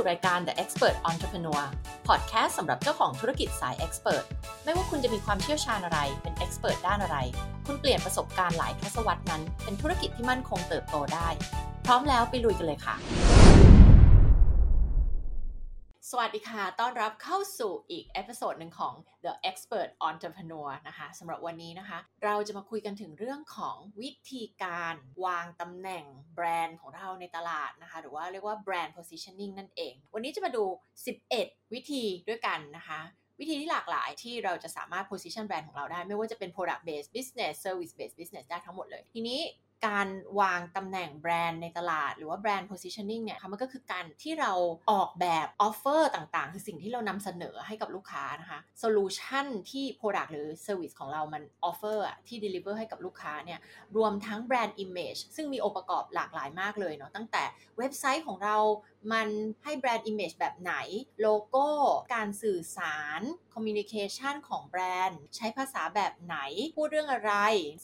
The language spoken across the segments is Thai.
สู่รายการ The Expert Entrepreneur Podcast สำหรับเจ้าของธุรกิจสาย Expert ไม่ว่าคุณจะมีความเชี่ยวชาญอะไร เป็น Expert ด้านอะไร คุณเปลี่ยนประสบการณ์หลายทศวรรษนั้น เป็นธุรกิจที่มั่นคงเติบโตได้ พร้อมแล้วไปลุยกันเลยค่ะ สวัสดีค่ะ ต้อนรับเข้าสู่อีก episode หนึ่งของ The Expert Entrepreneur นะคะสำหรับวันนี้นะคะ เราจะมาคุยกันถึงเรื่องของวิธีการวางตำแหน่งแบรนด์ของเราในตลาดนะคะ หรือว่าเรียกว่า brand positioning นั่นเอง วันนี้จะมาดู 11 วิธีด้วยกันนะคะวิธีที่หลากหลายที่เราจะสามารถ position แบรนด์ของเราได้ ไม่ว่าจะเป็น product based business service based business ได้ทั้งหมดเลย ทีนี้ การวางตำแหน่งแบรนด์ในตลาด หรือว่าแบรนด์ positioning เนี่ยมันก็คือการที่เราออกแบบ offer ต่างๆ คือสิ่งที่เรานำเสนอให้กับลูกค้านะคะโซลูชันที่ product หรือ service ของเรามัน offer ที่ deliver ให้กับลูกค้าเนี่ยรวมทั้งแบรนด์ image ซึ่งมีองค์ประกอบหลากหลายมากเลยเนาะตั้งแต่เว็บไซต์ของเรา มันให้แบรนด์ image แบบไหน โลโก้ การสื่อสาร communication ของแบรนด์ ใช้ภาษาแบบไหน พูดเรื่องอะไร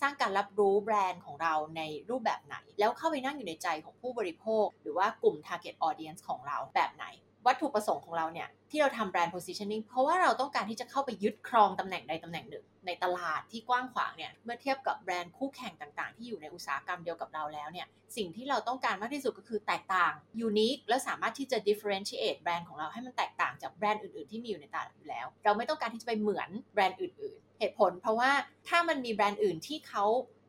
สร้างการรับรู้แบรนด์ของเราในรูปแบบไหน แล้วเข้าไปนั่งอยู่ในใจของผู้บริโภค หรือว่ากลุ่ม target audience ของเราแบบไหน วัตถุประสงค์ของเราเนี่ยที่เราทำแบรนด์ positioning เพราะว่าเราต้องการที่จะเข้าไปยึดครองตำแหน่งใดตำแหน่งหนึ่ง ในตลาดที่กว้างขวางเนี่ยเมื่อเทียบกับแบรนด์คู่แข่งต่างๆ ที่อยู่ในอุตสาหกรรมเดียวกับเราแล้วเนี่ยสิ่งที่เราต้องการมากที่สุดก็คือแตกต่าง unique และสามารถที่จะ differentiate แบรนด์ของเราให้มันแตกต่างจากแบรนด์อื่นๆที่มีอยู่ในตลาดอยู่แล้ว เราไม่ต้องการที่จะไปเหมือนแบรนด์อื่น ๆ เหตุผล เพราะว่าถ้ามันมีแบรนด์อื่นที่เขา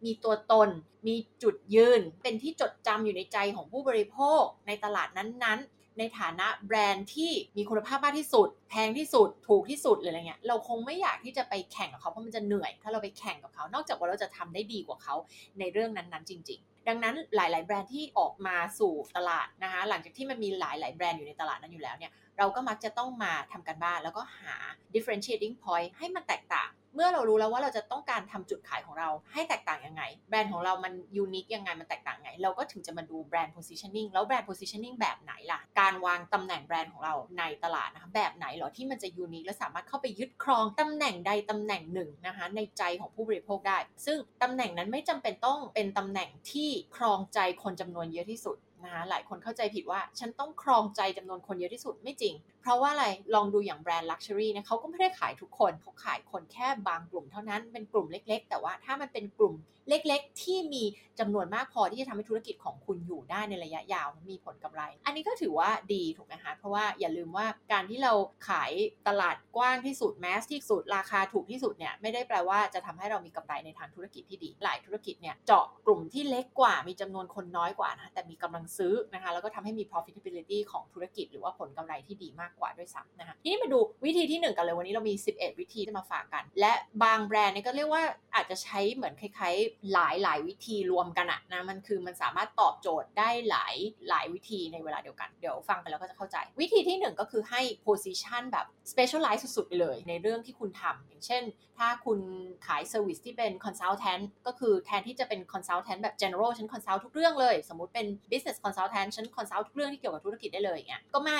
มีตัวตน มีจุดยืน เป็นที่จดจำอยู่ในใจของผู้บริโภคในตลาดนั้นๆ ในฐานะแบรนด์ที่มีคุณภาพมากที่สุด แพงที่สุด ถูกที่สุดหรืออะไรเงี้ยเราคงไม่อยากที่จะไปแข่งกับเขาเพราะมันจะเหนื่อย ถ้าเราไปแข่งกับเขา นอกจากว่าเราจะทำได้ดีกว่าเขาในเรื่องนั้นๆ จริง ๆดังนั้นหลาย ๆ แบรนด์ที่ออกมาสู่ตลาดนะคะหลังจากที่มันมีหลาย ๆ แบรนด์อยู่ในตลาดนั้นอยู่แล้วเนี่ย เราก็มักจะต้องมาทำกันบ้าน แล้วก็หา differentiating point ให้มันแตกต่าง เมื่อเรารู้แล้วว่าเราจะต้องการทำจุดขายของเราให้แตกต่างยังไง แบรนด์ของเรามันยูนิคยังไงมันแตกต่างไง เราก็ถึงจะมาดูแบรนด์ positioning แล้วแบรนด์ positioning แบบไหนล่ะ การวางตำแหน่งแบรนด์ของเราในตลาดนะคะแบบไหนเหรอที่มันจะยูนิคและสามารถเข้าไปยึดครองตำแหน่งใดตำแหน่งหนึ่งนะคะในใจของผู้บริโภคได้ ซึ่งตำแหน่งนั้นไม่จำเป็นต้องเป็นตำแหน่งที่ครองใจคนจำนวนเยอะที่สุด นะคะหลายคนเข้าใจผิดว่าฉันต้องครองใจจำนวนคนเยอะที่สุดไม่จริง เพราะว่าอะไรลองดูอย่างแบรนด์ luxury เนี่ยเขาก็ไม่ได้ขายทุกคนเขาขายคนแค่บางกลุ่มเท่านั้นเป็นกลุ่มเล็ก ๆ แต่ว่าถ้ามันเป็นกลุ่ม เล็กๆ ที่มีจำนวนมากพอที่จะทำให้ธุรกิจของคุณอยู่ได้ในระยะยาวมีผลกำไร อันนี้ก็ถือว่าดีถูกไหมคะเพราะว่าอย่าลืมว่าการที่เราขายตลาดกว้างที่สุดแมสที่สุดราคาถูกที่สุดเนี่ยไม่ได้แปลว่าจะทำให้เรามีกำไรในทางธุรกิจที่ดีหลายธุรกิจเนี่ยเจาะกลุ่มที่เล็กกว่ามีจำนวนคนน้อยกว่านะแต่มีกำลังซื้อนะคะแล้วก็ทำให้มี profitability ของธุรกิจ หรือว่าผลกำไรที่ดีมากกว่าด้วยซ้ำนะคะทีนี้มาดูวิธีที่ 1 กันเลยวันนี้เรามี 11 วิธีที่มาฝากกัน และบางแบรนด์เนี่ยก็เรียกว่าอาจจะใช้เหมือนคล้ายๆหลายหลายวิธีรวมกันอะนะมันคือมันสามารถตอบโจทย์ได้หลายหลายวิธีในเวลาเดียวกัน เดี๋ยวฟังไปแล้วก็จะเข้าใจ วิธีที่ 1 ก็คือให้ position แบบ specialize สุดๆไปเลย ในเรื่องที่คุณทำอย่างเช่น ถ้าคุณขาย service ที่เป็น consultant ก็คือแทนที่จะเป็น consultant แบบ general ฉัน consult ทุกเรื่องเลย สมมติเป็น business consultant ฉัน consult ทุกเรื่องที่เกี่ยวกับธุรกิจได้เลยอย่างเงี้ยก็ไม่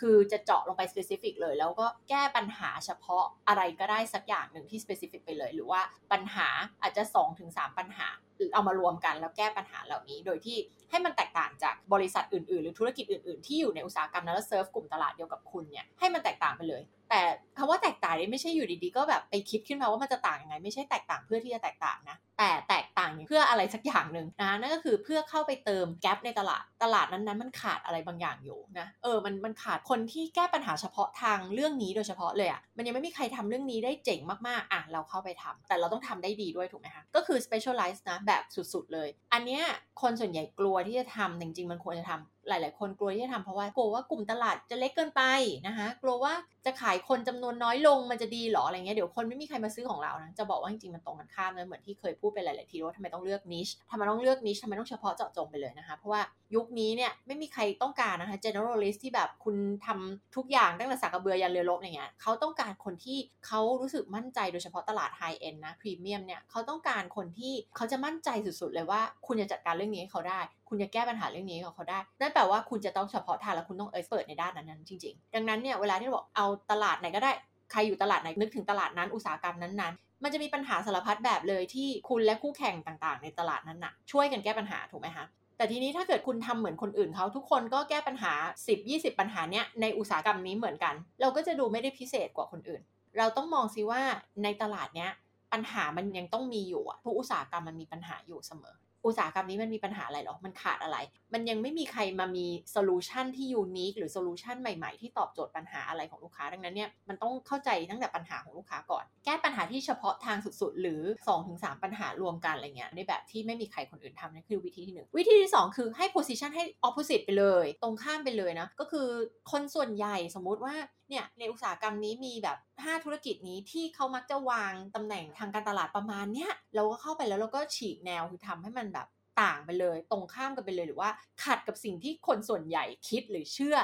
คือจะเจาะลงไป specific เลย แล้วก็แก้ปัญหาเฉพาะอะไรก็ได้สักอย่างหนึ่งที่ specific ไปเลย หรือว่าปัญหาอาจจะ 2-3 ปัญหาเอามารวมกันแล้วแก้ปัญหาเหล่านี้ โดยที่ให้มันแตกต่างจากบริษัทอื่นๆ หรือธุรกิจอื่นๆ ที่อยู่ในอุตสาหกรรมนั้นแล้วเซิร์ฟกลุ่มตลาดเดียวกับคุณเนี่ยให้มันแตกต่างไปเลย แต่คำว่าแตกต่างนี่ไม่ใช่อยู่ดีๆ ก็แบบไปคิดขึ้นมาว่ามันจะต่างยังไง ไม่ใช่แตกต่างเพื่อที่จะแตกต่างนะ แต่แตกต่างเพื่ออะไรสักอย่างหนึ่งนะนั่นก็คือเพื่อเข้าไปเติมแกลบในตลาดตลาดนั้นๆ มันขาดอะไรบางอย่างอยู่นะเออมันมันขาดคนที่แก้ปัญหาเฉพาะทางเรื่องนี้โดยเฉพาะเลยอะ่ะมันยังไม่มีใครทำเรื่องนี้ได้เจ๋งมากๆอะเราเข้าไปทำแต่เราต้องทำได้ดีด้วยถูกไหมคะก็คือ specialize นะแบบสุดๆเลย อันเนี้ยคนส่วนใหญ่กลัวที่จะทำจริงๆมันควรจะทำ หลาย ๆ คนกลัวที่จะทำเพราะว่ากลัวว่ากลุ่มตลาดจะเล็กเกินไปนะคะกลัวว่าจะขายคนจำนวนน้อยลงมันจะดีหรออะไรเงี้ยเดี๋ยวคนไม่มีใครมาซื้อของเรานะจะบอกว่าจริงๆมันตรงกันข้ามเลยเหมือนที่เคยพูดไปหลาย ๆ ทีว่าทำไมต้องเลือกนิชทำไมต้องเลือกนิชทำไมต้องเฉพาะเจาะจงไปเลยนะคะเพราะว่ายุคนี้เนี่ยไม่มีใครต้องการนะคะ generalist ที่แบบคุณทำทุกอย่างตั้งแต่สักระเบือยันเรือรบอย่างเงี้ยเขาต้องการคนที่เขารู้สึกมั่นใจโดยเฉพาะตลาด high end นะพรีเมียมเนี่ยเขาต้องการคนที่เขาจะมั่นใจสุดๆเลยว่าคุณจะจัดการเรื่องนี้ให้เขาได้ คุณจะแก้ปัญหาเรื่องนี้ให้เขาได้นั่นแปลว่าคุณจะต้องเฉพาะทางและคุณต้องเอ็กซ์เปิดในด้านนั้นๆจริงๆ ดังนั้นเนี่ยเวลาที่เราบอกเอาตลาดไหนก็ได้ใครอยู่ตลาดไหนนึกถึงตลาดนั้นอุตสาหกรรมนั้นๆมันจะมีปัญหาสารพัดแบบเลยที่คุณและคู่แข่งต่างๆ ในตลาดนั้นน่ะช่วยกันแก้ปัญหาถูกไหมคะ แต่ทีนี้ถ้าเกิดคุณทำเหมือนคนอื่นเขาทุกคนก็แก้ปัญหา 10-20 ปัญหาเนี้ยในอุตสาหกรรมนี้เหมือนกัน เราก็จะดูไม่ได้พิเศษกว่าคนอื่น เราต้องมองซิว่าในตลาดเนี้ยปัญหามันยังต้องมีอยู่ทุกอุตสาหกรรมมันมีปัญหาอยู่เสมอ อุตสาหกรรมนี้มันมีปัญหาอะไรหรอ มันขาดอะไร มันยังไม่มีใครมามีโซลูชันที่ unique หรือโซลูชันใหม่ๆ ที่ตอบโจทย์ปัญหาอะไรของลูกค้า ดังนั้นเนี่ยมันต้องเข้าใจตั้งแต่ปัญหาของลูกค้าก่อน แก้ปัญหาที่เฉพาะทางสุดๆ หรือ 2-3 ปัญหารวมกันอะไรเงี้ยในแบบที่ไม่มีใครคนอื่นทำนั่นคือวิธีที่ 1 วิธีที่ 2 คือให้ position ให้ opposite ไปเลย ตรงข้ามไปเลยนะก็คือคนส่วนใหญ่สมมุติว่า เนี่ยในอุตสาหกรรมนี้มีแบบ 5 ธุรกิจนี้ที่เขามักจะวางตำแหน่งทางการตลาดประมาณเนี้ยเราก็เข้าไปแล้วเราก็ฉีกแนวคือทำให้มันแบบต่างไปเลย ตรงข้ามกันไปเลยหรือว่าขัดกับสิ่งที่คนส่วนใหญ่คิดหรือเชื่อ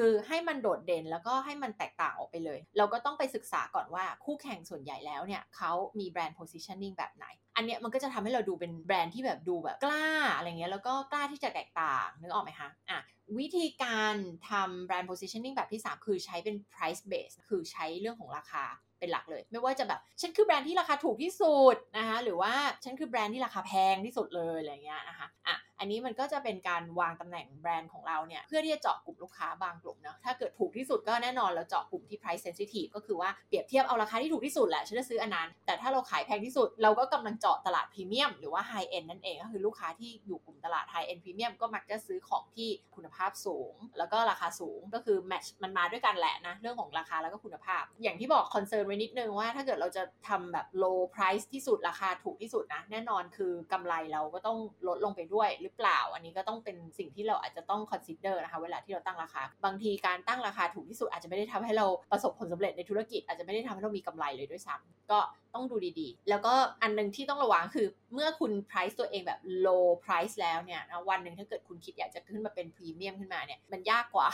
คือให้มันโดดเด่นแล้วก็ให้มันแตกต่างออกไปเลย เราก็ต้องไปศึกษาก่อนว่าคู่แข่งส่วนใหญ่แล้วเนี่ยเขามีแบรนด์ positioning แบบไหน อันเนี้ยมันก็จะทำให้เราดูเป็นแบรนด์ที่แบบดูแบบกล้าอะไรเงี้ยแล้วก็กล้าที่จะแตกต่างนึกออกไหมคะอะวิธีการทำแบรนด์ positioning แบบที่ 3 คือใช้เป็น price base คือใช้เรื่องของราคาเป็นหลักเลย ไม่ว่าจะแบบฉันคือแบรนด์ที่ราคาถูกที่สุดนะคะหรือว่าฉันคือแบรนด์ที่ราคาแพงที่สุดเลยอะไรเงี้ยนะคะอะ อันนี้มันก็จะเป็นการวางตำแหน่งแบรนด์ของเราเนี่ยเพื่อที่จะเจาะกลุ่มลูกค้าบางกลุ่มเนาะถ้าเกิดถูกที่สุดก็แน่นอนเราเจาะกลุ่มที่ price sensitive ก็คือว่าเปรียบเทียบเอาราคาที่ถูกที่สุดแหละฉันจะซื้ออันนั้น แต่ถ้าเราขายแพงที่สุดเราก็กำลังเจาะตลาดพรีเมียมหรือว่า high end นั่นเองก็คือลูกค้าที่อยู่กลุ่มตลาด high end พรีเมียมก็มักจะซื้อของที่คุณภาพสูง แล้วก็ราคาสูงก็คือ match มันมาด้วยกันแหละนะเรื่องของราคาแล้วก็คุณภาพ อย่างที่บอกคอนเซิร์นไว้นิดนึงว่าถ้าเกิดเราจะทำแบบ low price ที่สุดราคาถูกที่สุดนะแน่นอนคือกำไรเราก็ต้องลดลงไปด้วยหรือเปล่า อันนี้ก็ต้องเป็นสิ่งที่เราอาจจะต้อง consider นะคะ เวลาที่เราตั้งราคา บางทีการตั้งราคาถูกที่สุดอาจจะไม่ได้ทำให้เราประสบผลสำเร็จในธุรกิจ อาจจะไม่ได้ทำให้เรามีกำไรเลยด้วยซ้ำก็ต้องดูดีๆ แล้วก็อันนึงที่ต้องระวังคือ เมื่อคุณ price ตัวเองแบบ low price แล้วเนี่ยนะวันหนึ่งถ้าเกิดคุณคิดอยากจะขึ้นมาเป็นพรีเมียมขึ้นมาเนี่ยมันยากกว่า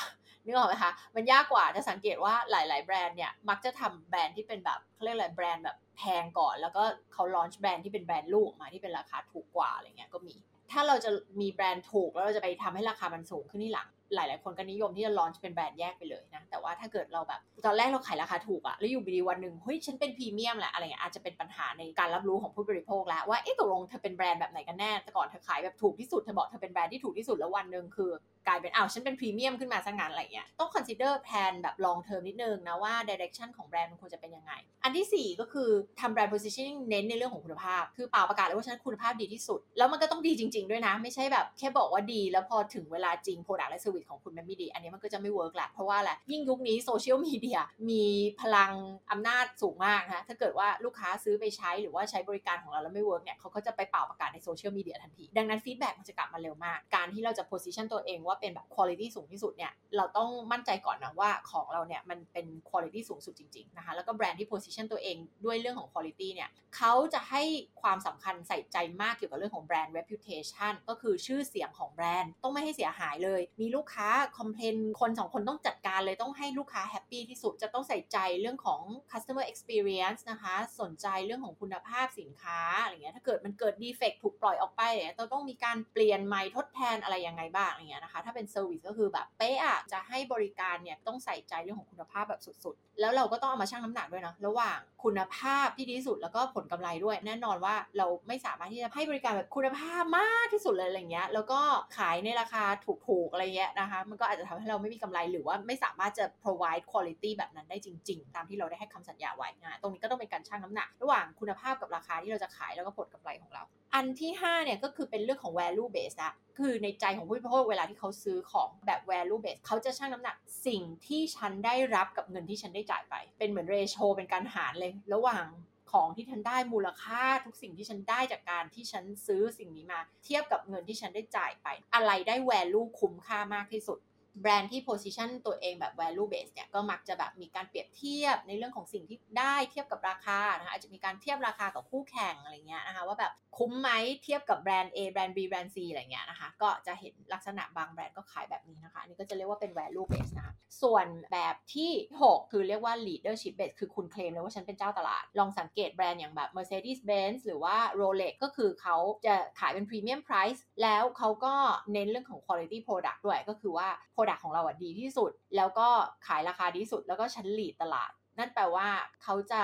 นึกออกไหมคะมันยากกว่าจะสังเกตว่าหลาย ๆ แบรนด์เนี่ยมักจะทำแบรนด์ที่เป็นแบบเขาเรียกอะไรแบรนด์แบบแพงก่อน แล้วก็เขา launch แบรนด์ที่เป็นแบรนด์ลูกมาที่เป็นราคาถูกกว่าอะไรเงี้ยก็มี ถ้าเราจะมีแบรนด์ถูกแล้วเราจะไปทำให้ราคามันสูงขึ้นทีหลัง หลาย ๆ คนก็นิยมที่จะ launch เป็นแบรนด์แยกไปเลยนะ แต่ว่าถ้าเกิดเราแบบ ตอนแรกเราขายราคาถูกอะแล้วอยู่ดีวันหนึ่งเฮ้ยฉันเป็นพรีเมียมแหละอะไรเงี้ยอาจจะเป็นปัญหาในการรับรู้ของผู้บริโภคแล้วว่าเอ๊ะตกลงเธอเป็นแบรนด์แบบไหนกันแน่แต่ก่อนเธอขายแบบถูกที่สุดเธอบอกเธอเป็นแบรนด์ที่ถูกที่สุดแล้ววันหนึ่งคือกลายเป็นอ้าวฉันเป็นพรีเมียมขึ้นมาซะงั้นอะไรเงี้ยต้อง consider plan แบบ long term นิดนึงนะว่า direction ของแบรนด์มันควรจะเป็นยังไง อันที่ 4 ก็คือทำแบรนด์ positioning เน้นในเรื่องของคุณภาพ คือป่าวประกาศเลยว่าฉันคุณภาพดีที่สุด แล้วมันก็ต้องดีจริง ๆ ด้วยนะ ไม่ใช่แบบแค่บอกว่าดี แล้วพอถึงเวลาจริง product และ service ของคุณมันไม่ดี อันนี้มันก็จะไม่ work แหละเพราะว่าแหละยิ่งยุคนี้โซเชียลมีเดียมีพลังอำนาจสูงมากนะถ้าเกิดว่าลูกค้าซื้อไปใช้หรือว่าใช้บริการของเราแล้วไม่ work เนี่ยเขาก็จะไปป่าวประกาศในโซเชียลมีเดียทันที ดังนั้น feedback มันจะกลับมาเร็วมาก การที่เราจะ position ตัวเองว่าเป็นแบบ quality สูงที่สุดเนี่ยเราต้องมั่นใจก่อนนะว่าของเราเนี่ยมันเป็นคุณภาพสูงสุดจริงๆนะคะแล้วก็แบรนด์ที่ position ตัวเองด้วยเรื่องของคุณภาพเนี่ยเขาจะให้ความสำคัญใส่ใจมากเกี่ยวกับเรื่องของแบรนด์ reputation ก็คือชื่อเสียงของแบรนด์ต้องไม่ให้เสียหายเลย มีลูกค้า complain คนสองคนต้องจัดการเลยต้องให้ลูกค้า happy ที่สุดจะต้องใส่ใจเรื่องของ customer experience นะคะ สนใจเรื่องของคุณภาพสินค้าอะไรเงี้ยถ้าเกิดมันเกิด defect ถูกปล่อยออกไปเราต้องมีการเปลี่ยนใหม่ทดแทนอะไรยังไงบ้างอะไรเงี้ยนะคะ ถ้าเป็น service ก็คือแบบเป๊ะอะจะให้บริการเนี่ยต้องใส่ใจเรื่องของคุณภาพแบบสุดๆ แล้วเราก็ต้องเอามาชั่งน้ำหนักด้วยนะระหว่างคุณภาพที่ดีที่สุดแล้วก็ผลกำไรด้วย แน่นอนว่าเราไม่สามารถที่จะให้บริการแบบคุณภาพมากที่สุดเลยอะไรเงี้ยแล้วก็ขายในราคาถูกๆอะไรเงี้ยนะคะ มันก็อาจจะทำให้เราไม่มีกำไรหรือว่าไม่สามารถจะ provide quality แบบนั้นได้จริง ๆ ตามที่เราได้ให้คำสัญญาไว้นะตรงนี้ก็ต้องเป็นการชั่งน้ำหนัก ระหว่างคุณภาพกับราคาที่เราจะขายแล้วก็ผลกำไรของเรา อันที่5เนี่ยก็คือเป็นเรื่องของ value base ละคือในใจของผู้บริโภคเวลาที่เขาซื้อของแบบ value base เขาจะชั่งน้ำหนักสิ่งที่ฉันได้รับกับเงินที่ฉันได้จ่ายไป เป็นเหมือน ratio เป็นการหารเลย ระหว่าง ของที่ฉันได้มูลค่าทุกสิ่งที่ฉันได้จากการที่ฉันซื้อสิ่งนี้มา เทียบกับเงินที่ฉันได้จ่ายไป อะไรได้ value คุ้มค่ามากที่สุด แบรนด์ที่ position ตัวเองแบบ value base เนี่ยก็มักจะแบบมีการเปรียบเทียบในเรื่องของสิ่งที่ได้เทียบกับราคานะคะอาจจะมีการเทียบราคากับคู่แข่งอะไรเงี้ยนะคะว่าแบบคุ้มไหมเทียบกับแบรนด์ A แบรนด์ B แบรนด์ C อะไรเงี้ยนะคะก็จะเห็นลักษณะบางแบรนด์ก็ขายแบบนี้นะคะอันนี้ก็จะเรียกว่าเป็น value base นะคะส่วนแบบที่ 6 คือเรียกว่า leadership base คือคุณเคลมเลยว่าฉันเป็นเจ้าตลาด ลองสังเกตแบรนด์อย่างแบบ Mercedes-Benz หรือว่า Rolex ก็คือเขาจะขายเป็น premium price แล้วเขาก็เน้นเรื่องของ quality product ด้วยก็คือว่า product ของเราอะดีที่สุด แล้วก็ขายราคาดีที่สุด แล้วก็ชั้น lead ตลาด นั่นแปลว่าเขาจะ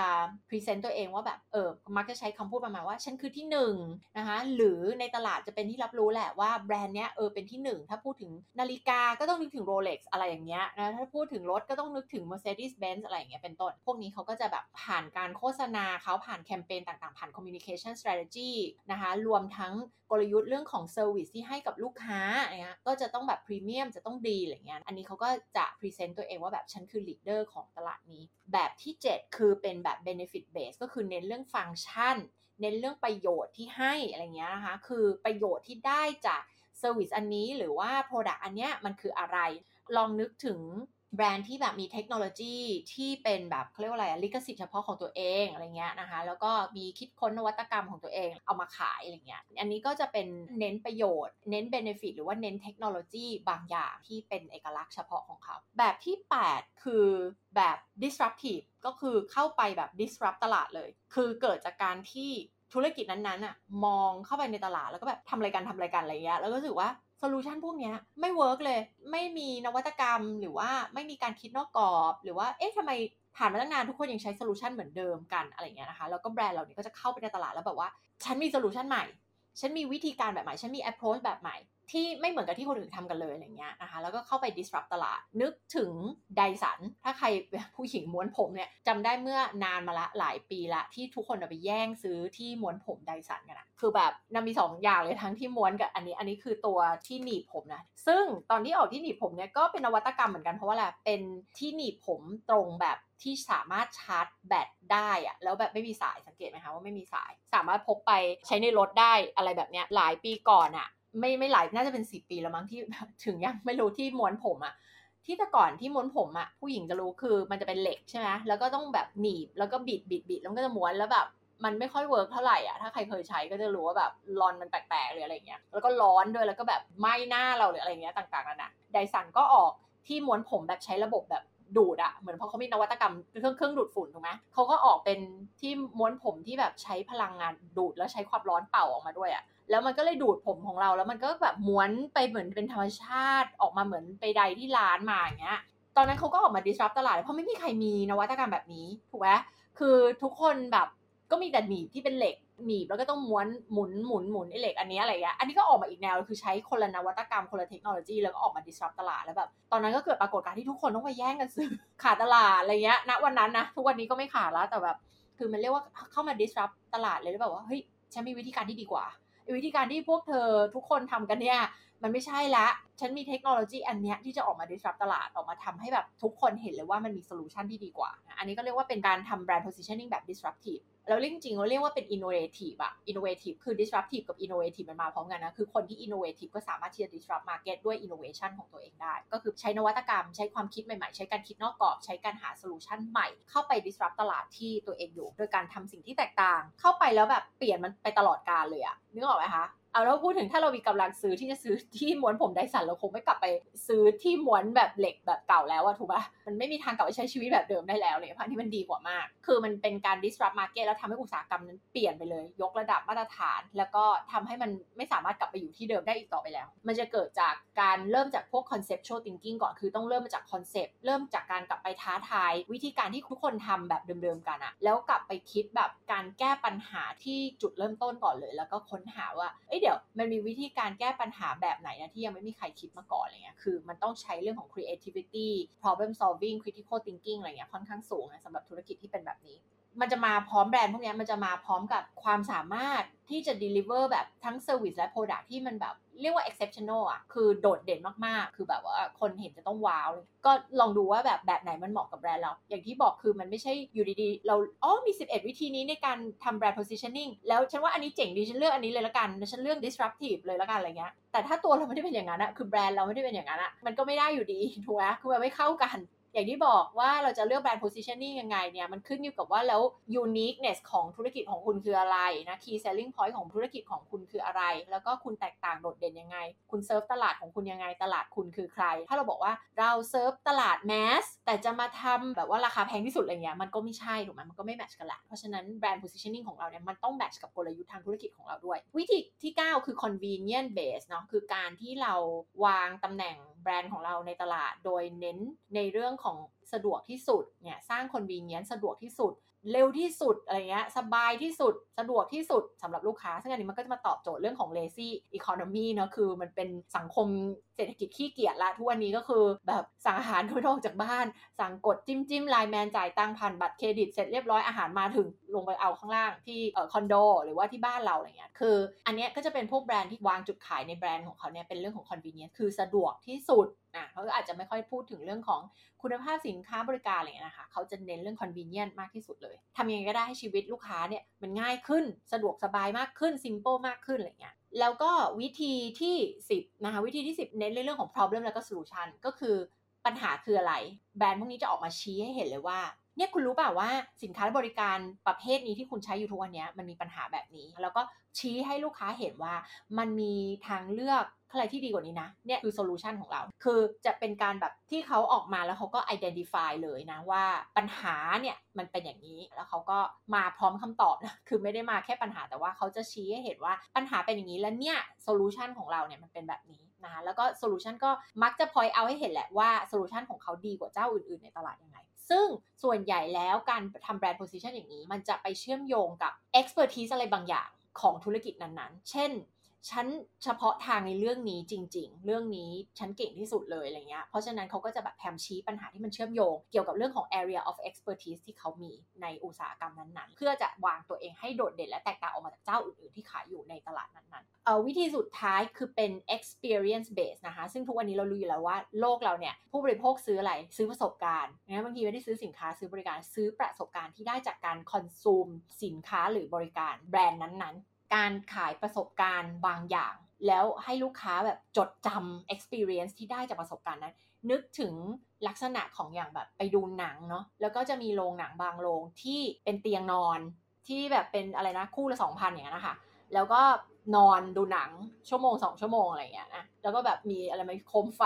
พรีเซนต์ตัวเองว่าแบบเออมักจะใช้คำพูดประมาณว่า ฉันคือที่1นนะคะหรือในตลาดจะเป็นที่รับรู้แหละว่าแบรนด์เนี้ยเออเป็นที่1ถ้าพูดถึงนาฬิกาก็ต้องนึกถึง Rolex อะไรอย่างเงี้ยนะถ้าพูดถึงรถก็ต้องนึกถึง Mercedes-Benz อะไรอย่างเงี้ยเป็นต้น พวกนี้เขาก็จะแบบผ่านการโฆษณาเขาผ่านแคมเปญต่างๆผ่าน communication strategy นะคะรวมทั้ง กลยุทธ์เรื่องของ service ที่ให้กับลูกค้าเนี่ยก็จะต้องแบบพรีเมียมจะต้องดีอะไรเงี้ยอันนี้เขาก็จะ present ตัวเองว่าแบบฉันคือ leader ของตลาดนี้ แบบที่ 7 คือเป็นแบบ benefit base ก็คือเน้นเรื่องฟังก์ชัน เน้นเรื่องประโยชน์ที่ให้อะไรเงี้ยนะคะคือประโยชน์ที่ได้จากเซอร์วิสอันนี้หรือว่า Product อันเนี้ยมันคืออะไร ลองนึกถึง แบรนด์ที่แบบมีเทคโนโลยีที่เป็นแบบเขาเรียกว่าอะไรลิขสิทธิ์เฉพาะของตัวเองอะไรเงี้ยนะคะ แล้วก็มีคิดค้นนวัตกรรมของตัวเองเอามาขายอะไรเงี้ย อันนี้ก็จะเป็นเน้นประโยชน์ เน้นเบนฟิตหรือว่าเน้นเทคโนโลยีบางอย่างที่เป็นเอกลักษณ์เฉพาะของเขา แบบที่ 8 คือแบบ disruptive ก็คือเข้าไปแบบ disrupt ตลาดเลย คือเกิดจากการที่ธุรกิจนั้นๆอะมองเข้าไปในตลาดแล้วก็แบบทำอะไรกันทำอะไรกันอะไรเงี้ยแล้วก็รู้สึกว่า โซลูชันพวกนี้ไม่ work เลย ไม่มีนวัตกรรม หรือว่าไม่มีการคิดนอกกรอบ หรือว่าเอ๊ะทำไมผ่านมาตั้งนานทุกคนยังใช้โซลูชันเหมือนเดิมกันอะไรเงี้ยนะคะแล้วก็แบรนด์เหล่านี้ก็จะเข้าไปในตลาดแล้วแบบว่า ฉันมีโซลูชันใหม่ ฉันมีวิธีการแบบใหม่ ฉันมี approach แบบใหม่ที่ไม่เหมือนกับที่คนอื่นทำกันเลยอะไรเงี้ยนะคะแล้วก็เข้าไป disrupt ตลาด นึกถึง Dyson ถ้าใครผู้หญิงม้วนผมเนี่ยจำได้เมื่อนานมาละหลายปีละ ที่ทุกคนไปแย่งซื้อที่ม้วนผมไดสันกันอะคือแบบนำมี2ออย่างเลยทั้งที่ม้วนกับอันนี้อันนี้คือตัวที่หนีบผมนะซึ่งตอนที่ออกที่หนีบผมเนี่ยก็เป็นนวัตกรรมเหมือนกันเพราะว่าอะไรเป็นที่หนีบผมตรงแบบที่สามารถชาร์จแบตได้อะแล้วแบบไม่มีสายสังเกตไหมคะว่าไม่มีสาย สามารถพกไปใช้ในรถได้อะไรแบบเนี้ยหลายปีก่อนอะ ไม่ไม่หลายน่าจะเป็นสิปีแล้วมั้งที่ถึงยังไม่รู้ที่ม้วนผมอะที่แต่ก่อนที่ม้วนผมอะผู้หญิงจะรู้คือมันจะเป็นเหล็กใช่ไหมแล้วก็ต้องแบบหนีบแล้วก็บิดบิดบิดแล้วก็จะม้วนแล้วแบบมันไม่ค่อย work เท่าไหร่อะ ถ้าใครเคยใช้ก็จะรู้ว่าแบบลอนมันแปลกๆหรืออะไรเงี้ย แล้วก็ร้อนด้วย แล้วก็แบบไหม้หน้าเราหรืออะไรเงี้ยต่างๆนั่นนะ Dyson ก็ออกที่ม้วนผมแบบใช้ระบบแบบ ดูดอะเหมือนเพราะเขามีนวัตกรรมเครื่องเครื่องดูดฝุ่นถูกไหมเขาก็ออกเป็นที่ม้วนผมที่แบบใช้พลังงานดูดแล้วใช้ความร้อนเป่าออกมาด้วยอะแล้วมันก็เลยดูดผมของเราแล้วมันก็แบบม้วนไปเหมือนเป็นธรรมชาติออกมาเหมือนไปใดที่ร้านมาอย่างเงี้ย ตอนนั้นเขาก็ออกมา disrupt ตลาดเพราะไม่มีใครมีนวัตกรรมแบบนี้ถูกไหมคือทุกคนแบบก็มีแต่หนีบที่เป็นเหล็ก หนีบแล้วก็ต้องม้วนหมุนหมุนหมุนไอเหล็กอันนี้อะไรเงี้ยอันนี้ก็ออกมาอีกแนวคือใช้คนละนวัตกรรมคนละเทคโนโลยีแล้วก็ออกมา disrupt ตลาดแล้วแบบตอนนั้นก็เกิดปรากฏการณ์ที่ทุกคนต้องไปแย่งกันซื้อขาดตลาดอะไรเงี้ยณวันนั้นนะทุกวันนี้ก็ไม่ขาดแล้วแต่แบบ คือมันเรียกว่าเข้ามา disrupt ตลาดเลยแล้วแบบว่าเฮ้ยฉันมีวิธีการที่ดีกว่าวิธีการที่พวกเธอทุกคนทำกันเนี่ยมันไม่ใช่ละ ฉันมีเทคโนโลยีอันเนี้ยที่จะออกมา disrupt ตลาดออกมาทำให้แบบทุกคนเห็นเลยว่ามันมีโซลูชันที่ดีกว่า อันนี้ก็เรียกว่าเป็นการทำ brand positioning แบบ disruptive แล้วเรียกจริงเราเรียกว่าเป็น innovative อะ innovative คือ disruptive กับ innovative มันมาพร้อมกันนะ คือคนที่ innovative ก็สามารถที่จะ disrupt market ด้วย innovation ของตัวเองได้ ก็คือใช้นวัตกรรม ใช้ความคิดใหม่ๆ ใช้การคิดนอกกรอบ ใช้การหา solution ใหม่ เข้าไป disrupt ตลาดที่ตัวเองอยู่ โดยการทำสิ่งที่แตกต่าง เข้าไปแล้วแบบเปลี่ยนมันไปตลอดกาลเลยอะนึกออกไหมคะ เอาแล้วพูดถึงถ้าเรามีกำลังซื้อที่จะซื้อที่ม้วนผมไดสันเราคงไม่กลับไปซื้อที่ม้วนแบบเหล็กแบบเก่าแล้วอะถูกปะมันไม่มีทางกลับไปใช้ชีวิตแบบเดิมได้แล้วเลยเพราะที่มันดีกว่ามาก คือมันเป็นการ disrupt market แล้วทำให้อุตสาหกรรมนั้นเปลี่ยนไปเลย ยกระดับมาตรฐาน แล้วก็ทำให้มันไม่สามารถกลับไปอยู่ที่เดิมได้อีกต่อไปแล้ว มันจะเกิดจากการเริ่มจากพวก conceptual thinking ก่อนคือต้องเริ่มมาจากคอนเซปต์เริ่มจากการกลับไปท้าทาย วิธีการที่ทุกคนทำแบบเดิมๆกันอะแล้วกลับไปคิดแบบการแก้ปัญหาที่จุดเริ่มต้นก่อนเลย แล้วก็ค้นหาว่าเอ้ยเดี๋ยวมันมีวิธีการแก้ปัญหาแบบไหนนะที่ยังไม่มีใครคิดมาก่อนอะไรเงี้ยคือมันต้องใช้เรื่องของ creativity problem solving critical thinking อะไรเงี้ยค่อนข้างสูงนะสำหรับธุรกิจที่เป็นแบบนี้ มันจะมาพร้อมแบรนด์พวกนี้มันจะมาพร้อมกับความสามารถที่จะ deliver แบบทั้ง service และ product ที่มันแบบเรียกว่า exceptional อะ คือโดดเด่นมากๆ คือแบบว่าคนเห็นจะต้องว้าวเลยก็ลองดูว่าแบบแบบไหนมันเหมาะกับแบรนด์เรา อย่างที่บอกคือมันไม่ใช่อยู่ดีๆ เรา อ๋อ มี 11 วิธีนี้ในการทำแบรนด์ positioning แล้วฉันว่าอันนี้เจ๋งดี ฉันเลือกอันนี้เลยละกัน ฉันเลือก disruptive เลยละกันอะไรเงี้ย แต่ถ้าตัวเราไม่ได้เป็นอย่างนั้นอะคือแบรนด์เราไม่ได้เป็นอย่างนั้นอะมันก็ไม่ได้อยู่ดี ถูกไหมคือมันไม่เข้ากัน อย่างที่บอกว่าเราจะเลือกแบรนด์ positioning ยังไงเนี่ย มันขึ้นอยู่กับว่าแล้ว uniqueness ของธุรกิจของคุณคืออะไรนะ key selling point ของธุรกิจของคุณคืออะไร แล้วก็คุณแตกต่างโดดเด่นยังไง คุณเซิร์ฟตลาดของคุณยังไง ตลาดคุณคือใคร ถ้าเราบอกว่าเราเซิร์ฟตลาด mass แต่จะมาทำแบบว่าราคาแพงที่สุดอะไรเงี้ย มันก็ไม่ใช่ถูกไหมมันก็ไม่ match กันละ เพราะฉะนั้นแบรนด์ positioning ของเราเนี่ย มันต้อง match กับกลยุทธ์ทางธุรกิจของเราด้วย วิธีที่ 9 คือ convenient base เนาะ คือการที่เราวางตำแหน่งแบรนด์ของเราในตลาด โดยเน้นในเรื่องของสะดวกที่สุดเนี่ยสร้างคนบีเนียนสะดวกที่สุด เร็วที่สุดอะไรเงี้ยสบายที่สุดสะดวกที่สุดสำหรับลูกค้า ซึ่งอันนี้มันก็จะมาตอบโจทย์เรื่องของ lazy economy เนาะคือมันเป็นสังคมเศรษฐกิจขี้เกียจละทุกวันนี้ก็คือแบบสั่งอาหารโดยออกจากบ้าน สั่งกดจิ้มจิ้มไลน์แมนจ่ายตังค์ผ่านบัตรเครดิตเสร็จเรียบร้อยอาหารมาถึงลงไปเอาข้างล่างที่คอนโดหรือว่าที่บ้านเราอะไรเงี้ยคือ อันเนี้ยก็จะเป็นพวกแบรนด์ที่วางจุดขายในแบรนด์ของเขาเนี่ยเป็นเรื่องของ convenience คือสะดวกที่สุด นะเขาอาจจะไม่ค่อยพูดถึงเรื่องของคุณภาพสินค้าบริการอะไรเงี้ยนะคะเขาจะเน้นเรื่อง convenient มากที่สุดเลยทำยังไงก็ได้ให้ชีวิตลูกค้าเนี่ยมันง่ายขึ้นสะดวกสบายมากขึ้น simple มากขึ้นอะไรเงี้ยแล้วก็วิธีที่ 10นะคะวิธีที่ 10 เน้นเรื่องของ problem แล้วก็ solution ก็คือปัญหาคืออะไร แบรนด์พวกนี้จะออกมาชี้ให้เห็นเลยว่า เนี่ยคุณรู้เปล่าว่าสินค้าและบริการประเภทนี้ที่คุณใช้อยู่ทุกวันนี้มันมีปัญหาแบบนี้ แล้วก็ชี้ให้ลูกค้าเห็นว่ามันมีทางเลือกอะไรที่ดีกว่านี้นะเนี่ยคือ solution ของเรา คือจะเป็นการแบบที่เขาออกมาแล้วเขาก็ identify เลยนะว่าปัญหาเนี่ยมันเป็นอย่างนี้แล้วเขาก็มาพร้อมคำตอบนะคือไม่ได้มาแค่ปัญหาแต่ว่าเขาจะชี้ให้เห็นว่าปัญหาเป็นอย่างนี้แล้วเนี่ย solution ของเราเนี่ยมันเป็นแบบนี้นะคะแล้วก็ solution ก็มักจะ point out ให้เห็นแหละว่า solution ของเขาดีกว่าเจ้าอื่นๆ ในตลาดยังไง ซึ่งส่วนใหญ่แล้วการทำแบรนด์โพสิชันอย่างนี้ มันจะไปเชื่อมโยงกับ expertise อะไรบางอย่างของธุรกิจนั้นๆ เช่น ฉันเฉพาะทางในเรื่องนี้จริง ๆ เรื่องนี้ฉันเก่งที่สุดเลยอะไรเงี้ย เพราะฉะนั้นเขาก็จะแบบแพมชี้ปัญหาที่มันเชื่อมโยง เกี่ยวกับเรื่องของ area of expertise ที่เขามีในอุตสาหกรรมนั้นๆ เพื่อจะวางตัวเองให้โดดเด่นและแตกต่างออกมาจากเจ้าอื่นๆ ที่ขายอยู่ในตลาดนั้นๆ เอ่อวิธีสุดท้ายคือเป็น experience base นะคะ ซึ่งทุกวันนี้เรารู้อยู่แล้วว่าโลกเราเนี่ยผู้บริโภคซื้ออะไรซื้อประสบการณ์นะบางทีไม่ได้ซื้อสินค้าซื้อบริการซื้อประสบการณ์ที่ได้จากการคอนซูมสินค้าหรือบริการแบรนด์นั้นๆ การขายประสบการณ์บางอย่าง แล้วให้ลูกค้าแบบจดจำ experience ที่ได้จากประสบการณ์นั้น นึกถึงลักษณะของอย่างแบบไปดูหนังเนาะแล้วก็จะมีโรงหนังบางโรงที่เป็นเตียงนอนที่แบบเป็นอะไรนะคู่ละสองพันอย่างนั้นนะคะ แล้วก็นอนดูหนังชั่วโมงสองชั่วโมงอะไรอย่างเงี้ยนะแล้วก็แบบมีอะไรไหมโคมไฟ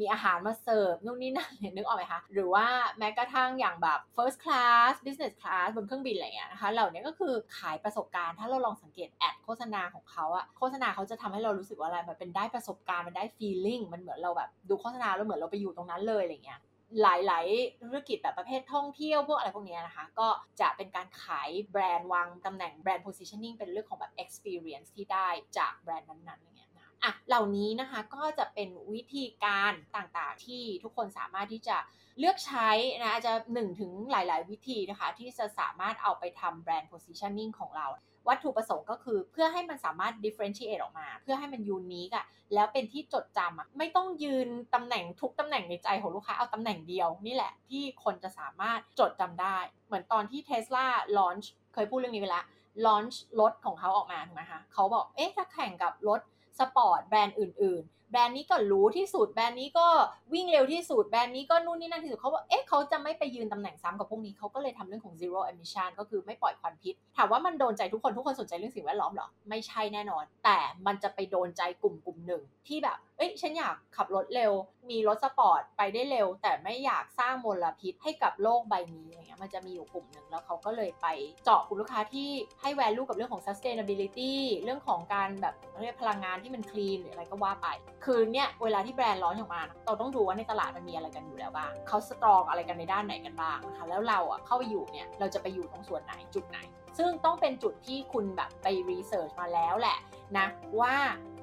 มีอาหารมาเสิร์ฟนู่นนี่นั่นนึกออกไหมคะ หรือว่าแม้กระทั่งอย่างแบบ first class business class บนเครื่องบินอะไรอย่างเงี้ยนะคะ เหล่านี้ก็คือขายประสบการณ์ ถ้าเราลองสังเกตแอดโฆษณาของเขาอะโฆษณาเขาจะทำให้เรารู้สึกว่าอะไร มันเป็นได้ประสบการณ์ มันได้ feeling มันเหมือนเราแบบดูโฆษณาแล้วเหมือนเราไปอยู่ตรงนั้นเลยอะไรเงี้ย หลายๆ ธุรกิจแบบประเภทท่องเที่ยวพวกอะไรพวกนี้นะคะ ก็จะเป็นการขายแบรนด์วางตำแหน่งแบรนด์ positioning เป็นเรื่องของแบบ experience ที่ได้จากแบรนด์นั้นๆอะไรเงี้ยนะอะเหล่านี้นะคะก็จะเป็นวิธีการต่างๆ ที่ทุกคนสามารถที่จะเลือกใช้นะอาจจะ1ถึงหลาย ๆ วิธีนะคะ ที่จะสามารถเอาไปทำแบรนด์ positioning ของเรา วัตถุประสงค์ก็คือ เพื่อให้มันสามารถ differentiate ออกมา เพื่อให้มัน unique อะแล้วเป็นที่จดจำอะไม่ต้องยืนตำแหน่งทุกตำแหน่งในใจของลูกค้าเอาตำแหน่งเดียว นี่แหละที่คนจะสามารถจดจำได้ เหมือนตอนที่ Tesla launch เคยพูดเรื่องนี้ไปแล้ว launch รถของเขาออกมาถูกไหมคะเขาบอกเอ๊ะถ้าแข่งกับรถsport brand อื่น ๆ แบรนด์นี้ก็หรูที่สุด แบรนด์นี้ก็วิ่งเร็วที่สุด แบรนด์นี้ก็นู่นนี่นั่นที่สุดเขาบอกเอ๊ะเขาจะไม่ไปยืนตำแหน่งซ้ำกับพวกนี้เขาก็เลยทำเรื่องของ zero emission ก็คือไม่ปล่อยควันพิษ ถามว่ามันโดนใจทุกคนทุกคนสนใจเรื่องสิ่งแวดล้อมเหรอ ไม่ใช่แน่นอน แต่มันจะไปโดนใจกลุ่มกลุ่มหนึ่งที่แบบ เอ้ยฉันอยากขับรถเร็ว มีรถสปอร์ตไปได้เร็ว แต่ไม่อยากสร้างมลพิษให้กับโลกใบนี้อะไรเงี้ยมันจะมีอยู่กลุ่มหนึ่งแล้วเขาก็เลยไปเจาะกลุ่มลูกค้าที่ให้ value กับเรื่องของ sustainability เรื่องของการแบบเรียกพลังงานที่มัน clean หรืออะไรก็ว่าไปคือเนี่ยเวลาที่แบรนด์ร้อนออกมา เราต้องดูว่าในตลาดมันมีอะไรกันอยู่แล้วบ้างเขาสตรองอะไรกันในด้านไหนกันบ้างนะคะแล้วเราอะเข้าไปอยู่เนี่ยเราจะไปอยู่ตรงส่วนไหนจุดไหน ซึ่งต้องเป็นจุดที่คุณแบบไปรีเสิร์ชมาแล้วแหละนะว่า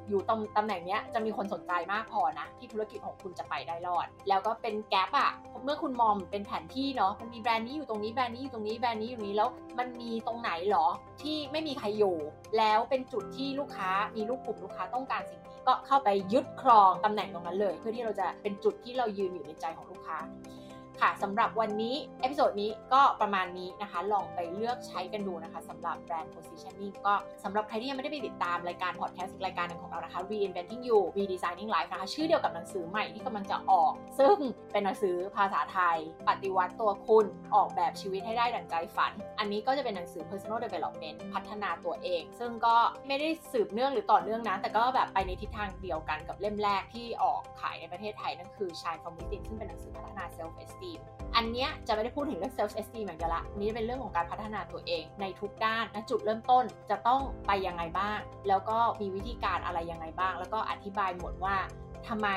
อยู่ตรงตำแหน่งเนี้ยจะมีคนสนใจมากพอนะ ที่ธุรกิจของคุณจะไปได้รอด แล้วก็เป็นแกลบอะเมื่อคุณมองเป็นแผนที่เนาะมันมีแบรนด์นี้อยู่ตรงนี้แบรนด์นี้อยู่ตรงนี้แบรนด์นี้อยู่นี้แล้วมันมีตรงไหนหรอที่ไม่มีใครอยู่ แล้วเป็นจุดที่ลูกค้ามีลูกกลุ่มลูกค้าต้องการสิ่งนี้ ก็เข้าไปยึดครองตำแหน่งตรงนั้นเลย เพื่อที่เราจะเป็นจุดที่เรายืนอยู่ในใจของลูกค้า ค่ะสำหรับวันนี้ episode นี้ก็ประมาณนี้นะคะ ลองไปเลือกใช้กันดูนะคะสำหรับแบรนด์ positioning ก็สำหรับใครที่ยังไม่ได้ไปติดตามรายการพอดแคสต์รายการหนึ่งของเรานะคะ reinventing you redesigning life นะคะ ชื่อเดียวกับหนังสือใหม่ที่กำลังจะออก ซึ่งเป็นหนังสือภาษาไทย ปฏิวัติตัวคุณออกแบบชีวิตให้ได้ดั่งใจฝัน อันนี้ก็จะเป็นหนังสือ personal development พัฒนาตัวเอง ซึ่งก็ไม่ได้สืบเนื่องหรือต่อเนื่องนะแต่ก็แบบไปในทิศทางเดียวกันกับเล่มแรกที่ออกขายในประเทศไทยนั่นคือ Shine from Within ซึ่งเป็นหนังสือพัฒนา self esteem esteem อันเนี้ยจะไม่ได้พูดถึงเรื่อง self esteem อย่างเดียวละนี้เป็นเรื่องของการพัฒนาตัวเองในทุกด้านนะจุดเริ่มต้นจะต้องไปยังไงบ้าง แล้วก็มีวิธีการอะไรยังไงบ้าง แล้วก็อธิบายหมดว่า ทำไม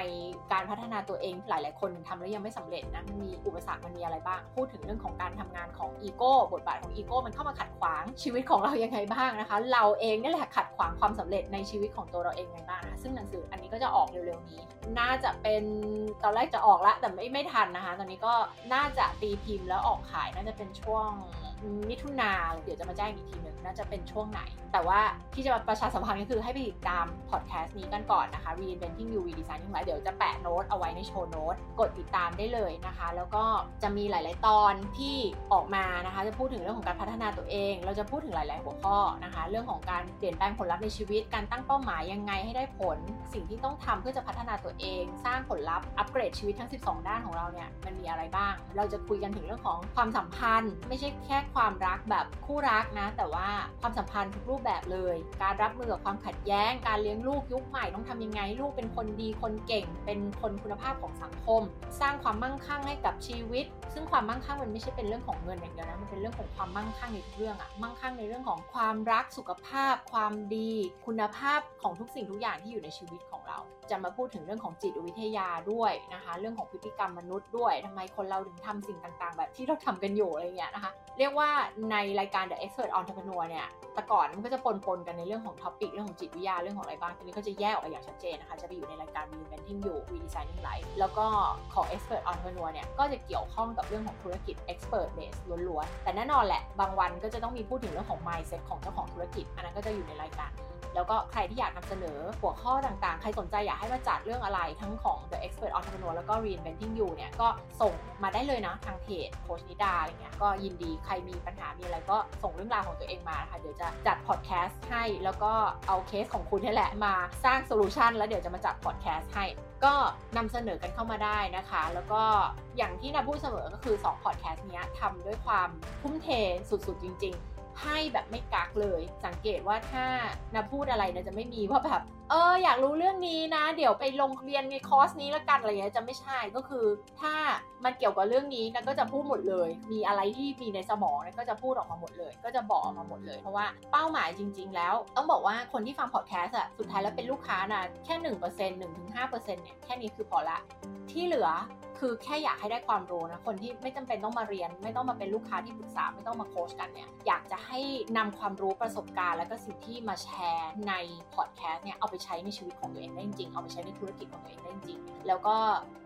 การพัฒนาตัวเองหลาย ๆ คนทำแล้วยังไม่สำเร็จนะมันมีอุปสรรคมันมีอะไรบ้าง พูดถึงเรื่องของการทำงานของอีโก้บทบาทของอีโก้มันเข้ามาขัดขวางชีวิตของเรายังไงบ้างนะคะ เราเองนี่แหละขัดขวางความสำเร็จในชีวิตของตัวเราเองยังไงบ้างนะซึ่งหนังสืออันนี้ก็จะออกเร็ว ๆ นี้ น่าจะเป็นตอนแรกจะออกละแต่ไม่ไม่ทันนะคะ ตอนนี้ก็น่าจะตีพิมพ์แล้วออกขายน่าจะเป็นช่วงมิถุนาเดี๋ยวจะมาแจ้งอีกทีหนึ่งน่าจะเป็นช่วงไหน แต่ว่าที่จะมาประชาสัมพันธ์ก็คือให้ไปติดตามพอดแคสต์นี้กันก่อนนะคะ Reinventing u design You Redesigning Life เดี๋ยวจะแปะโน้ตเอาไว้ในโชว์โน้ตกดติดตามได้เลยนะคะ แล้วก็จะมีหลาย ๆ ตอนที่ออกมานะคะ จะพูดถึงเรื่องของการพัฒนาตัวเอง เราจะพูดถึงหลาย ๆ หัวข้อนะคะ เรื่องของการเปลี่ยนแปลงผลลัพธ์ในชีวิต การตั้งเป้าหมายยังไงให้ได้ผล สิ่งที่ต้องทำเพื่อจะพัฒนาตัวเอง สร้างผลลัพธ์อัปเกรดชีวิตทั้ง 12 ด้านของเราเนี่ยมันมีอะไรบ้าง เราจะคุยกันถึงเรื่องของความสัมพันธ์ ไม่ใช่แค่ความรักแบบคู่รักนะ แต่ว่าความสัมพันธ์ทุกรูปแบบเลย การรับมือกับความขัดแย้ง การเลี้ยงลูกยุคใหม่ต้องทำยังไงลูกเป็นคนดีคนเก่ง เป็นคนคุณภาพของสังคม สร้างความมั่งคั่งให้กับชีวิต ซึ่งความมั่งคั่งมันไม่ใช่เป็นเรื่องของเงินอย่างเดียวนะ มันเป็นเรื่องของความมั่งคั่งในทุกเรื่องอะมั่งคั่งในเรื่องของความรัก สุขภาพ ความดี คุณภาพของทุกสิ่งทุกอย่างที่อยู่ในชีวิตของ เรา จะมาพูดถึงเรื่องของจิตวิทยาด้วยนะคะ เรื่องของพฤติกรรมมนุษย์ด้วยทำไมคนเราถึงทำสิ่งต่างๆ แบบที่เราทำกันอยู่อะไรเงี้ยนะคะ เรียกว่าในรายการ The Expert Entrepreneur เนี่ยแต่ก่อนมันก็จะปนๆกันในเรื่องของท็อปิกเรื่องของจิตวิทยาเรื่องของอะไรบ้างทีนี้ก็จะแยกออกไปอย่างชัดเจนนะคะจะไปอยู่ในรายการ Reinventing You Redesigning Life แล้วก็ของ Expert Entrepreneur เนี่ยก็จะเกี่ยวข้องกับเรื่องของธุรกิจ Expert Base ล้วนๆแต่แน่นอนแหละบางวันก็จะต้องมีพูดถึงเรื่องของ mindset ของเจ้าของธุรกิจ อันนั้นก็จะอยู่ในรายการ แล้วก็ใครที่อยากนำเสนอหัวข้อต่างๆ ใครสนใจอยากให้มาจัดเรื่องอะไรทั้งของ The Expert Entrepreneur แล้วก็ Reinventing You เนี่ยก็ส่งมาได้เลยนะทางเพจโค้ชนิดาอะไรเงี้ยก็ยินดีใครมีปัญหามีอะไรก็ส่งเรื่องราวของตัวเองมาค่ะเดี๋ยวจะจัดพอดแคสต์ให้แล้วก็เอาเคสของคุณนี่แหละมาสร้าง solution แล้วเดี๋ยวจะมาจัดพอดแคสต์ให้ก็นำเสนอกันเข้ามาได้นะคะ แล้วก็อย่างที่นาพูดเสมอก็คือ2พอดแคสต์นี้ทำด้วยความทุ่มเทสุดๆจริง ๆ ให้แบบไม่กักเลย สังเกตว่าถ้านาพูดอะไรนะจะไม่มีว่าแบบเอออยากรู้เรื่องนี้นะ เดี๋ยวไปลงเรียนในคอร์สนี้แล้วกันอะไรเงี้ยจะไม่ใช่ก็คือถ้ามันเกี่ยวกับเรื่องนี้นะก็จะพูดหมดเลย มีอะไรที่มีในสมองนะก็จะพูดออกมาหมดเลย ก็จะบอกออกมาหมดเลยเพราะว่าเป้าหมายจริง ๆ แล้ว ต้องบอกว่าคนที่ฟังพอดแคสต์อะสุดท้ายแล้วเป็นลูกค้านะแค่หนึ่งเปอร์เซ็นต์หนึ่งถึงห้าเปอร์เซ็นต์เนี่ยแค่นี้คือพอละที่เหลือคือแค่อยากให้ได้ความรู้นะ คนที่ไม่จำเป็นต้องมาเรียน ไม่ต้องมาเป็นลูกค้าที่ปรึกษาไม่ต้องมาโค้ชกันเนี่ยอยากจะให้นำความรู้ประสบการณ์ แล้วก็สิ่งที่มาแชร์ในพอดแคสต์เนี่ยเอาไปใช้ในชีวิตของตัวเองได้จริง เอาไปใช้ในธุรกิจของตัวเองได้จริง แล้วก็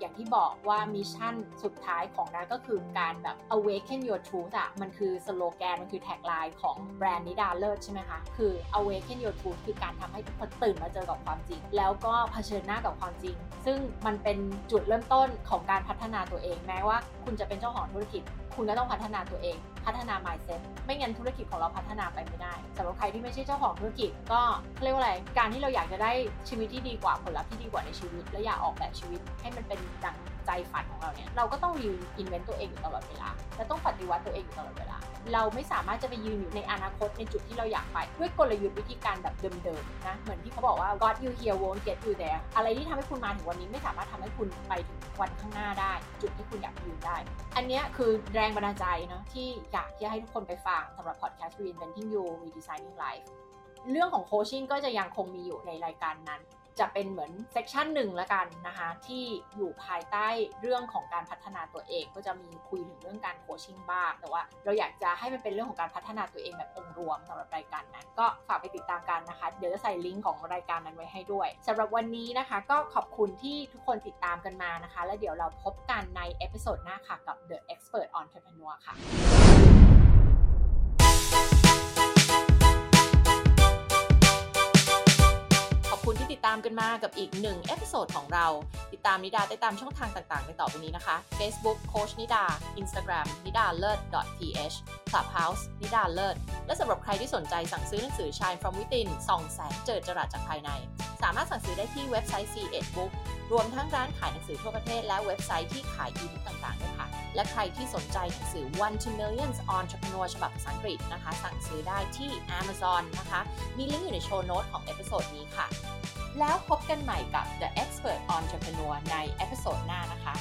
อย่างที่บอกว่า mission สุดท้ายของนาก็คือการแบบ awaken your truth อะมันคือสโลแกน มันคือ tagline ของแบรนด์นิดาเลิศใช่ไหมคะ คือ awaken your truth คือการทำให้ทุกคนตื่นมาเจอกับความจริง แล้วก็เผชิญหน้ากับความจริง ซึ่งมันเป็นจุดเริ่มต้นของการพัฒนาตัวเอง แม้ว่าคุณจะเป็นเจ้าของธุรกิจคุณก็ต้องพัฒนาตัวเอง พัฒนา mindset ไม่งั้นธุรกิจของเราพัฒนาไปไม่ได้สำหรับใครที่ไม่ใช่เจ้าของธุรกิจก็เขาเรียกว่าอะไร การที่เราอยากจะได้ชีวิตที่ดีกว่าผลลัพธ์ที่ดีกว่าในชีวิต และอยากออกแบบชีวิตให้มันเป็นดังใจฝันของเราเนี่ยเราก็ต้องรีอินเวนต์ตัวเองอยู่ตลอดเวลาและต้องปฏิวัติตัวเองอยู่ตลอดเวลา เราไม่สามารถจะไปยืนอยู่ในอนาคตในจุดที่เราอยากไปด้วยกลยุทธ์วิธีการแบบเดิมๆนะเหมือนที่เขาบอกว่า God you here won't get you there อะไรที่ทำให้คุณมาถึงวันนี้ไม่สามารถทำให้คุณไปถึงวันข้างหน้าได้ จุดที่คุณอยากยืนได้ อันนี้คือแรงบันดาลใจเนาะที่อยากที่ให้ทุกคนไปฟังสำหรับ podcast reinventing you redesigning life เรื่องของ coaching ก็จะยังคงมีอยู่ในรายการนั้น จะเป็นเหมือน section หนึ่งละกันนะคะที่อยู่ภายใต้เรื่องของการพัฒนาตัวเอง ก็จะมีคุยถึงเรื่องการ coaching บ้างแต่ว่าเราอยากจะให้มันเป็นเรื่องของการพัฒนาตัวเองแบบองค์รวมสำหรับรายการนั้น ก็ฝากไปติดตามกันนะคะ เดี๋ยวจะใส่ลิงก์ของรายการนั้นไว้ให้ด้วยสำหรับวันนี้นะคะก็ขอบคุณที่ทุกคนติดตามกันมานะคะ แล้วเดี๋ยวเราพบกันใน episode หน้าค่ะกับ The Expert Entrepreneur ค่ะ คุณที่ติดตามกันมากับอีกหนึ่ง episode ของเรา ติดตามนิดาได้ตามช่องทางต่างๆในต่อไปนี้นะคะ Facebook โค้ชนิดา Instagram นิดาเลิศ .th Clubhouse นิดาเลิศ และสำหรับใครที่สนใจสั่งซื้อหนังสือ Shine from Within ส่องแสงเจิดจรัสจากภายใน สามารถสั่งซื้อได้ที่เว็บไซต์ C1 Book รวมทั้งร้านขายหนังสือทั่วประเทศและเว็บไซต์ที่ขายอีบุ๊กต่างๆด้วยค่ะ และใครที่สนใจหนังสือ One to Millions Entrepreneur ฉบับภาษาอังกฤษนะคะ สั่งซื้อได้ที่ Amazon นะคะ มีลิงก์อยู่ใน show note ของ episode นี้ค่ะ แล้วพบกันใหม่กับ The Expert Entrepreneur ใน episode หน้านะคะ